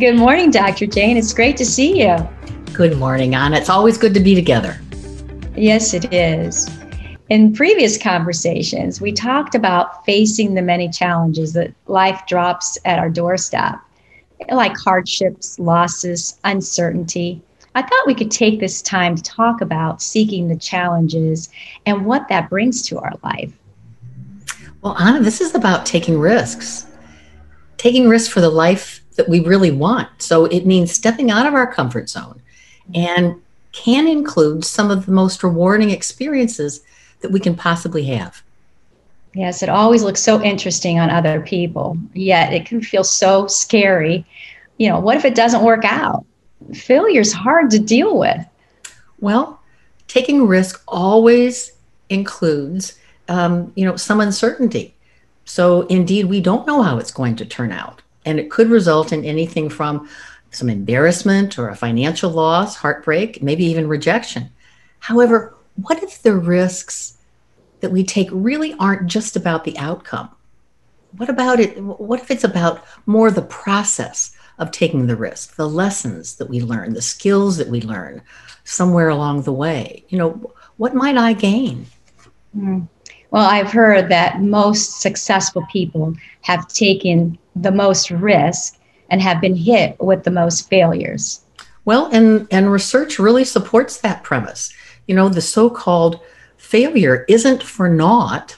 Good morning, Dr. Jane. It's great to see you. Good morning, Anna. It's always good to be together. Yes, it is. In previous conversations, we talked about facing the many challenges that life drops at our doorstep, like hardships, losses, uncertainty. I thought we could take this time to talk about seeking the challenges and what that brings to our life. Well, Anna, this is about taking risks, taking risks for the life that we really want. So it means stepping out of our comfort zone and can include some of the most rewarding experiences that we can possibly have. Yes, it always looks so interesting on other people, yet it can feel so scary. You know, what if it doesn't work out? Failure is hard to deal with. Well, taking risk always includes, um, you know, some uncertainty. So, indeed, we don't know how it's going to turn out. And it could result in anything from some embarrassment or a financial loss, heartbreak, maybe even rejection. However, what if the risks that we take really aren't just about the outcome? What about it? What if it's about more the process of taking the risk, the lessons that we learn, the skills that we learn somewhere along the way? You know, what might I gain? Mm. Well, I've heard that most successful people have taken the most risk and have been hit with the most failures. Well, and, and research really supports that premise. You know, the so called failure isn't for naught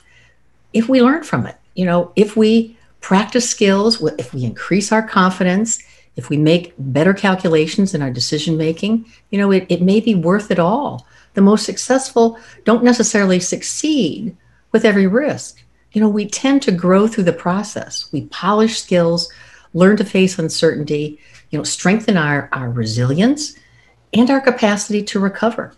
if we learn from it. You know, if we practice skills, if we increase our confidence, if we make better calculations in our decision making, you know, it, it may be worth it all. The most successful don't necessarily succeed with every risk. You know, we tend to grow through the process. We polish skills, learn to face uncertainty, you know, strengthen our, our resilience and our capacity to recover.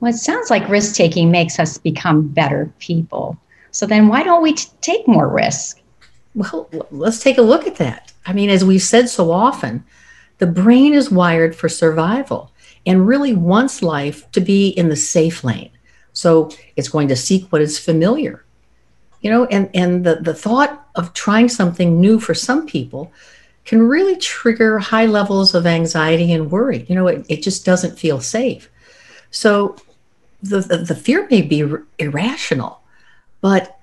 Well, it sounds like risk taking makes us become better people. So then why don't we t- take more risk? Well, let's take a look at that. I mean, as we've said so often, the brain is wired for survival and really wants life to be in the safe lane. So it's going to seek what is familiar you know and and the the thought of trying something new for some people can really trigger high levels of anxiety and worry. You know it, it just doesn't feel safe. So the, the, the fear may be r- irrational but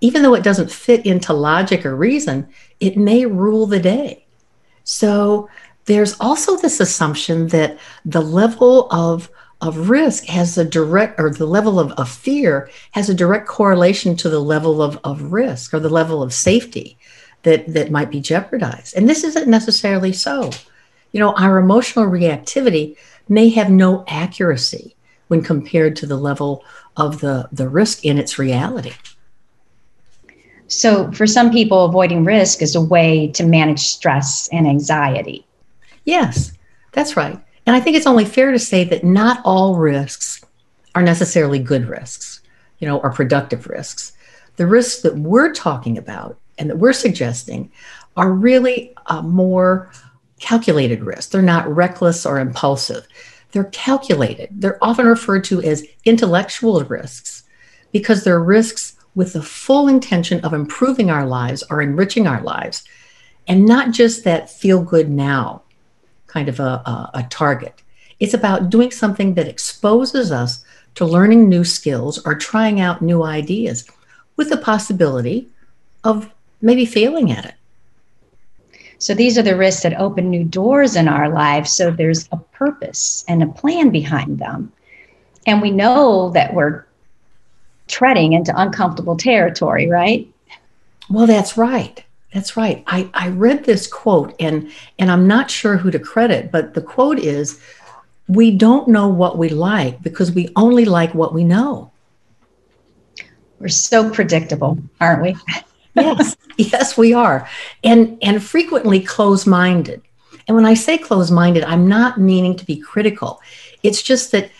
even though it doesn't fit into logic or reason it may rule the day. So there's also this assumption that the level of of risk has a direct, or the level of, of fear has a direct correlation to the level of, of risk or the level of safety that, that might be jeopardized. And this isn't necessarily so. You know, our emotional reactivity may have no accuracy when compared to the level of the, the risk in its reality. So, for some people, avoiding risk is a way to manage stress and anxiety. Yes, that's right. And I think it's only fair to say that not all risks are necessarily good risks, you know, or productive risks. The risks that we're talking about and that we're suggesting are really more calculated risks. They're not reckless or impulsive. They're calculated. They're often referred to as intellectual risks because they're risks with the full intention of improving our lives or enriching our lives, and not just that feel good now kind of a, a, a target. It's about doing something that exposes us to learning new skills or trying out new ideas with the possibility of maybe failing at it. So these are the risks that open new doors in our lives. So there's a purpose and a plan behind them. And we know that we're treading into uncomfortable territory, right? Well, that's right. That's right. I, I read this quote and and I'm not sure who to credit, but the quote is we don't know what we like because we only like what we know. We're so predictable, aren't we? yes, yes, we are. And and frequently close-minded. And when I say close-minded, I'm not meaning to be critical. It's just that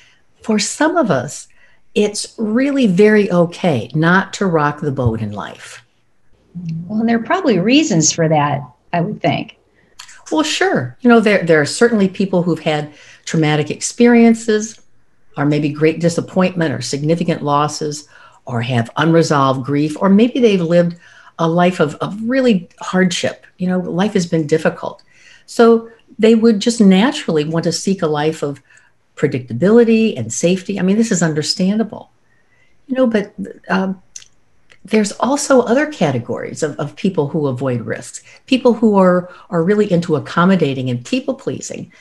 for some of us, it's really very okay not to rock the boat in life. Well, and there are probably reasons for that, I would think. Well, sure. You know, there, there are certainly people who've had traumatic experiences, or maybe great disappointment, or significant losses, or have unresolved grief, or maybe they've lived a life of, of really hardship. You know, life has been difficult. So they would just naturally want to seek a life of predictability and safety. I mean, this is understandable. You know, but um, there's also other categories of, of people who avoid risks, people who are, are really into accommodating and people pleasing,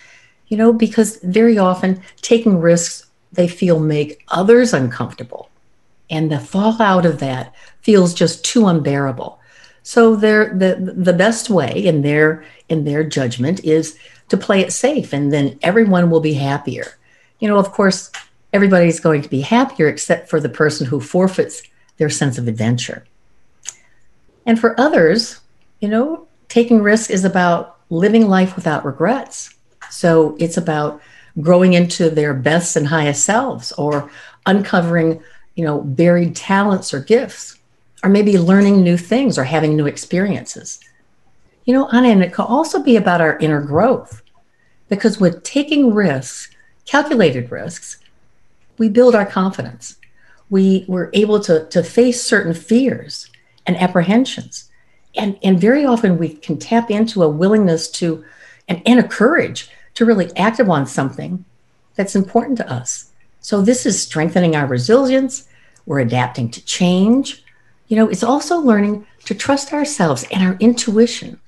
you know, because very often taking risks they feel make others uncomfortable. And the fallout of that feels just too unbearable. So they're, the the best way in their in their judgment is to play it safe and then everyone will be happier. You know, of course, everybody's going to be happier except for the person who forfeits their sense of adventure. And for others, you know, taking risks is about living life without regrets. So it's about growing into their best and highest selves or uncovering, you know, buried talents or gifts or maybe learning new things or having new experiences. You know, Anna, and it could also be about our inner growth because with taking risks, calculated risks, we build our confidence. We were able to, to face certain fears and apprehensions. And, and very often we can tap into a willingness to, and, and a courage to really act upon something that's important to us. So this is strengthening our resilience. We're adapting to change. You know, it's also learning to trust ourselves and our intuition.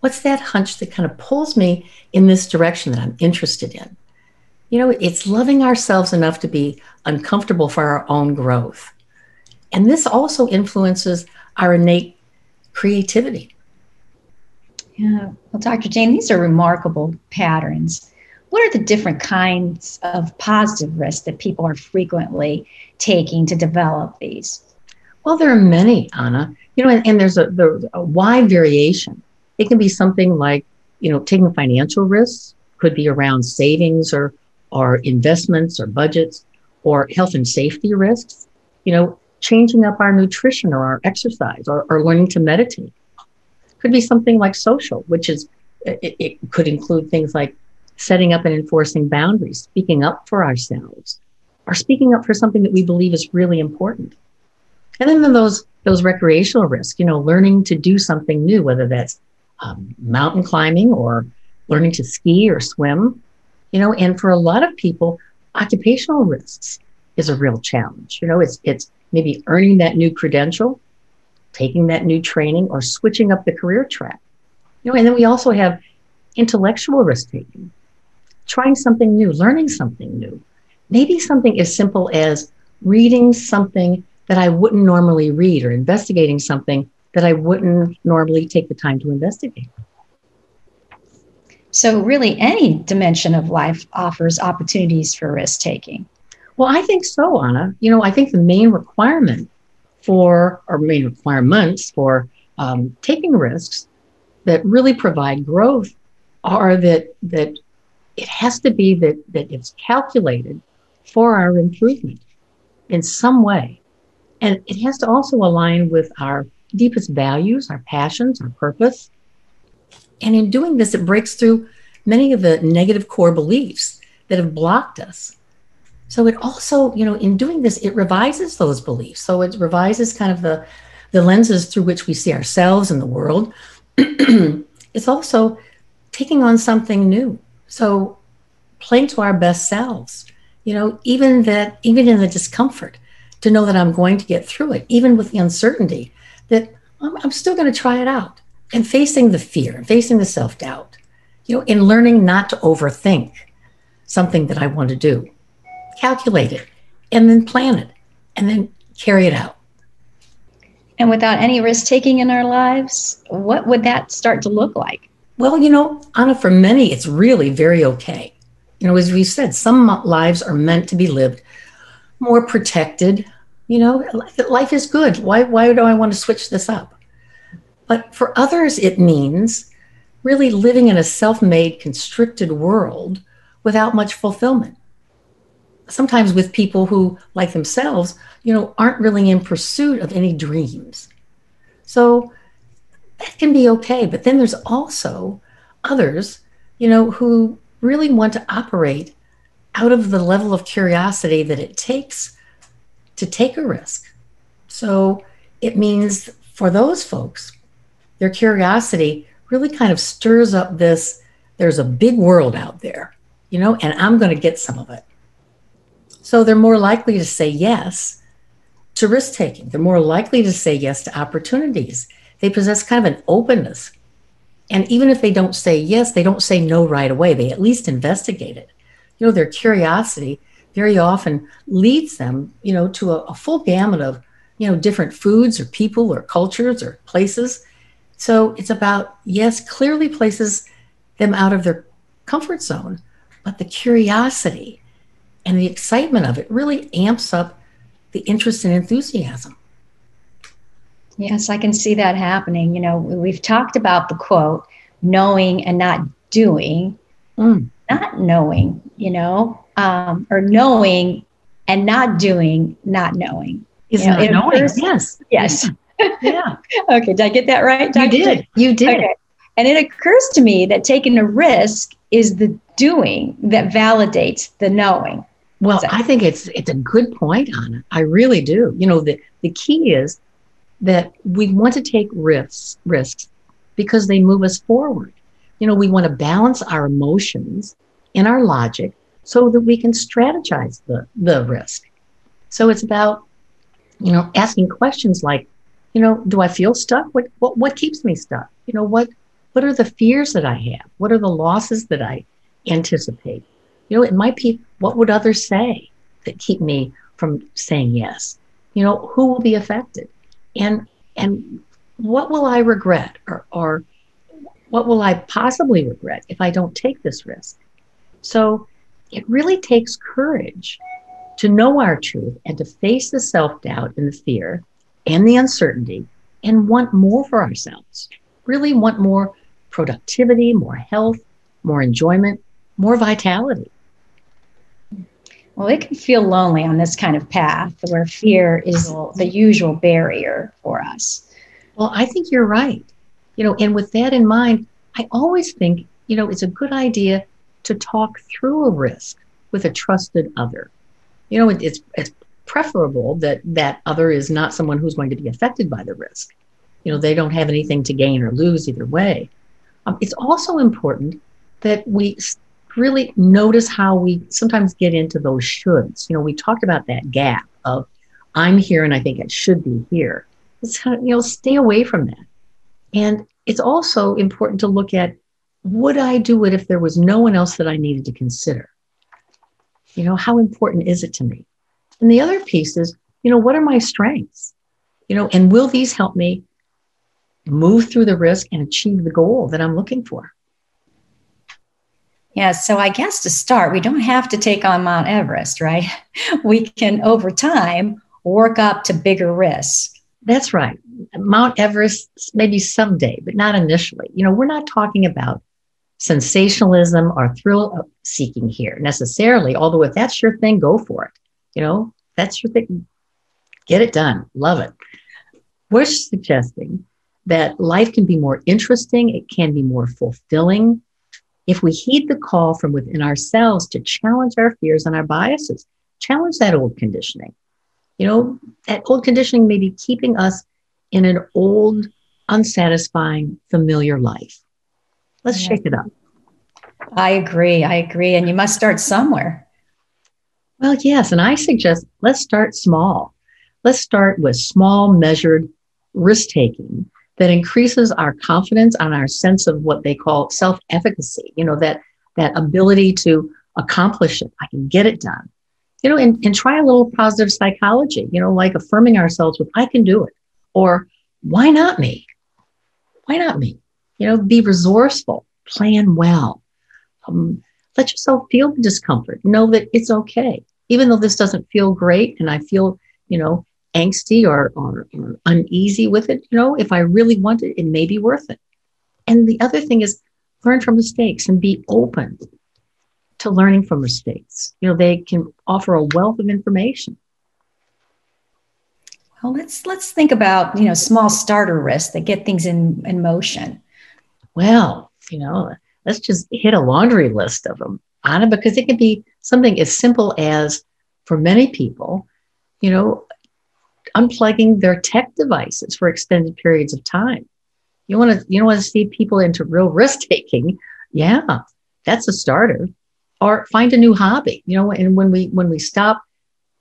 What's that hunch that kind of pulls me in this direction that I'm interested in? You know, it's loving ourselves enough to be uncomfortable for our own growth. And this also influences our innate creativity. Yeah. Well, Dr. Jane, these are remarkable patterns. What are the different kinds of positive risks that people are frequently taking to develop these? Well, there are many, Anna. You know, and, and there's a, there's a wide variation. It can be something like, you know, taking financial risks, could be around savings or or investments or budgets or health and safety risks. You know, changing up our nutrition or our exercise or, or learning to meditate could be something like social, which is, it, it could include things like setting up and enforcing boundaries, speaking up for ourselves, or speaking up for something that we believe is really important. And then those those recreational risks, you know, learning to do something new, whether that's um, mountain climbing or learning to ski or swim, you know. And for a lot of people, occupational risks is a real challenge. You know, it's it's maybe earning that new credential taking that new training or switching up the career track. You know, and then we also have intellectual risk taking, trying something new, learning something new. Maybe something as simple as reading something that I wouldn't normally read or investigating something that I wouldn't normally take the time to investigate. So, really, any dimension of life offers opportunities for risk taking. Well, I think so, Anna. You know, I think the main requirement for, or main requirements for um, taking risks that really provide growth are that that it has to be that that it's calculated for our improvement in some way, and it has to also align with our deepest values, our passions, our purpose. And in doing this, it breaks through many of the negative core beliefs that have blocked us so it also, you know, in doing this, it revises those beliefs. So it revises kind of the, the lenses through which we see ourselves and the world. it's also taking on something new. So playing to our best selves, you know, even that, even in the discomfort, to know that I'm going to get through it, even with the uncertainty, that I'm, I'm still going to try it out. And facing the fear, facing the self doubt, you know, in learning not to overthink something that I want to do calculate it, and then plan it, and then carry it out. And without any risk taking in our lives, what would that start to look like? Well, you know, Anna, for many, it's really very okay. You know, as we said, some lives are meant to be lived more protected. You know, life is good. Why, why do I want to switch this up? But for others, it means really living in a self made, constricted world without much fulfillment sometimes with people who, like themselves, you know, aren't really in pursuit of any dreams. So that can be okay. But then there's also others, you know, who really want to operate out of the level of curiosity that it takes to take a risk. So it means for those folks, their curiosity really kind of stirs up this there's a big world out there, you know, and I'm going to get some of it. So they're more likely to say yes to risk taking. They're more likely to say yes to opportunities. They possess kind of an openness. And even if they don't say yes, they don't say no right away. They at least investigate it. You know, their curiosity very often leads them, you know, to a, a full gamut of, you know, different foods or people or cultures or places. So it's about, yes, clearly places them out of their comfort zone, but the curiosity and the excitement of it really amps up the interest and enthusiasm. Yes, I can see that happening. You know, we've talked about the quote, knowing and not doing, mm. not knowing, you know, um, or knowing and not doing, not knowing. Is you know, not knowing, first, yes. Yes. Yeah. okay, did I get that right? Dr. You did. You did. Okay. And it occurs to me that taking a risk is the doing that validates the knowing. Well, so. I think it's it's a good point, Anna. I really do. You know, the, the key is that we want to take risks risks because they move us forward. You know, we want to balance our emotions and our logic so that we can strategize the, the risk. So it's about, you know, asking questions like, you know, do I feel stuck? What what what keeps me stuck? You know, what what are the fears that I have? What are the losses that I anticipate? You know, it might be what would others say that keep me from saying yes? You know, who will be affected? And and what will I regret or, or what will I possibly regret if I don't take this risk? So it really takes courage to know our truth and to face the self doubt and the fear and the uncertainty and want more for ourselves. Really want more productivity, more health, more enjoyment, more vitality. Well, it can feel lonely on this kind of path where fear is the usual barrier for us. Well, I think you're right. You know, and with that in mind, I always think, you know, it's a good idea to talk through a risk with a trusted other. You know, it's it's preferable that that other is not someone who's going to be affected by the risk. You know, they don't have anything to gain or lose either way. Um, it's also important that we really notice how we sometimes get into those shoulds. You know, we talked about that gap of I'm here and I think it should be here. It's you know, stay away from that. And it's also important to look at would I do it if there was no one else that I needed to consider? You know, how important is it to me? And the other piece is, you know, what are my strengths? You know, and will these help me move through the risk and achieve the goal that I'm looking for. Yeah, so I guess to start, we don't have to take on Mount Everest, right? We can, over time, work up to bigger risks. That's right. Mount Everest, maybe someday, but not initially. You know, we're not talking about sensationalism or thrill seeking here necessarily, although if that's your thing, go for it. You know, that's your thing. Get it done. Love it. We're suggesting that life can be more interesting, it can be more fulfilling if we heed the call from within ourselves to challenge our fears and our biases, challenge that old conditioning. You know, that old conditioning may be keeping us in an old, unsatisfying, familiar life. Let's yeah. shake it up. I agree. I agree. And you must start somewhere. Well, yes. And I suggest let's start small. Let's start with small, measured risk taking that increases our confidence and our sense of what they call self-efficacy, you know, that that ability to accomplish it. I can get it done. You know, and, and try a little positive psychology, you know, like affirming ourselves with I can do it. Or why not me? Why not me? You know, be resourceful, plan well. Um, let yourself feel the discomfort. Know that it's okay. Even though this doesn't feel great and I feel, you know, angsty or, or, or uneasy with it, you know, if I really want it, it may be worth it. And the other thing is learn from mistakes and be open to learning from mistakes. You know, they can offer a wealth of information. Well, let's let's think about you know small starter risks that get things in in motion. Well, you know, let's just hit a laundry list of them, on it because it can be something as simple as for many people, you know, unplugging their tech devices for extended periods of time. You want to you don't want to see people into real risk taking. Yeah, that's a starter. Or find a new hobby. You know, and when we when we stop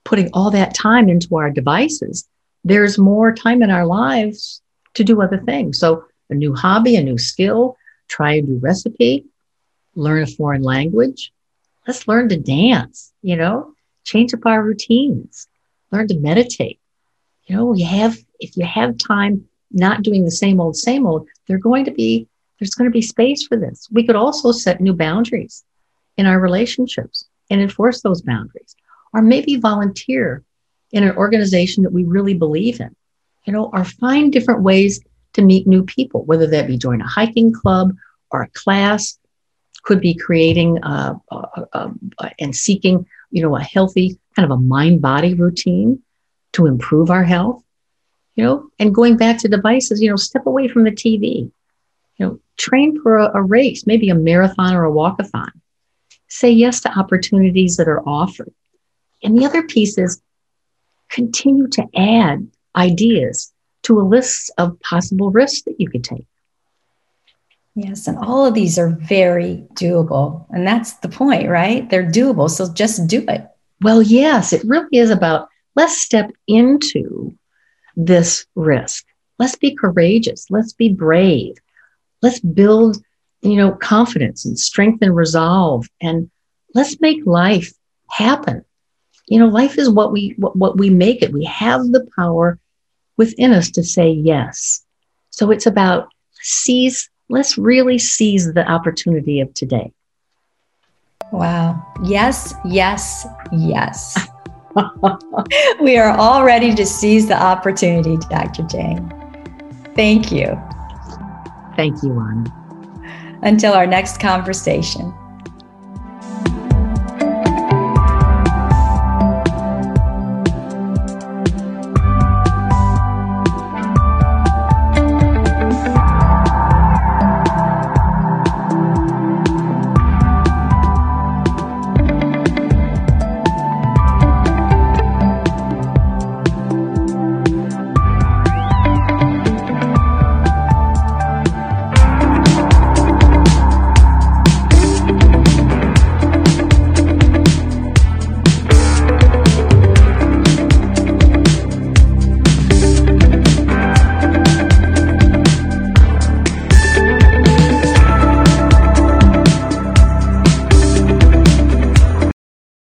putting all that time into our devices, there's more time in our lives to do other things. So a new hobby, a new skill, try a new recipe, learn a foreign language. Let's learn to dance, you know, change up our routines, learn to meditate. You know, you have, if you have time not doing the same old, same old, they're going to be, there's going to be space for this. We could also set new boundaries in our relationships and enforce those boundaries, or maybe volunteer in an organization that we really believe in, you know, or find different ways to meet new people, whether that be join a hiking club or a class, could be creating uh, uh, uh, and seeking, you know, a healthy kind of a mind body routine to improve our health, you know, and going back to devices, you know, step away from the TV, you know, train for a, a race, maybe a marathon or a walkathon. Say yes to opportunities that are offered. And the other piece is continue to add ideas to a list of possible risks that you could take. Yes, and all of these are very doable. And that's the point, right? They're doable. So just do it. Well, yes, it really is about let's step into this risk. Let's be courageous. Let's be brave. Let's build, you know, confidence and strength and resolve and let's make life happen. You know, life is what we what, what we make it. We have the power within us to say yes. So it's about seize, let's really seize the opportunity of today. Wow. Yes, yes, yes. we are all ready to seize the opportunity, Dr. Jane. Thank you. Thank you, Anna. Until our next conversation.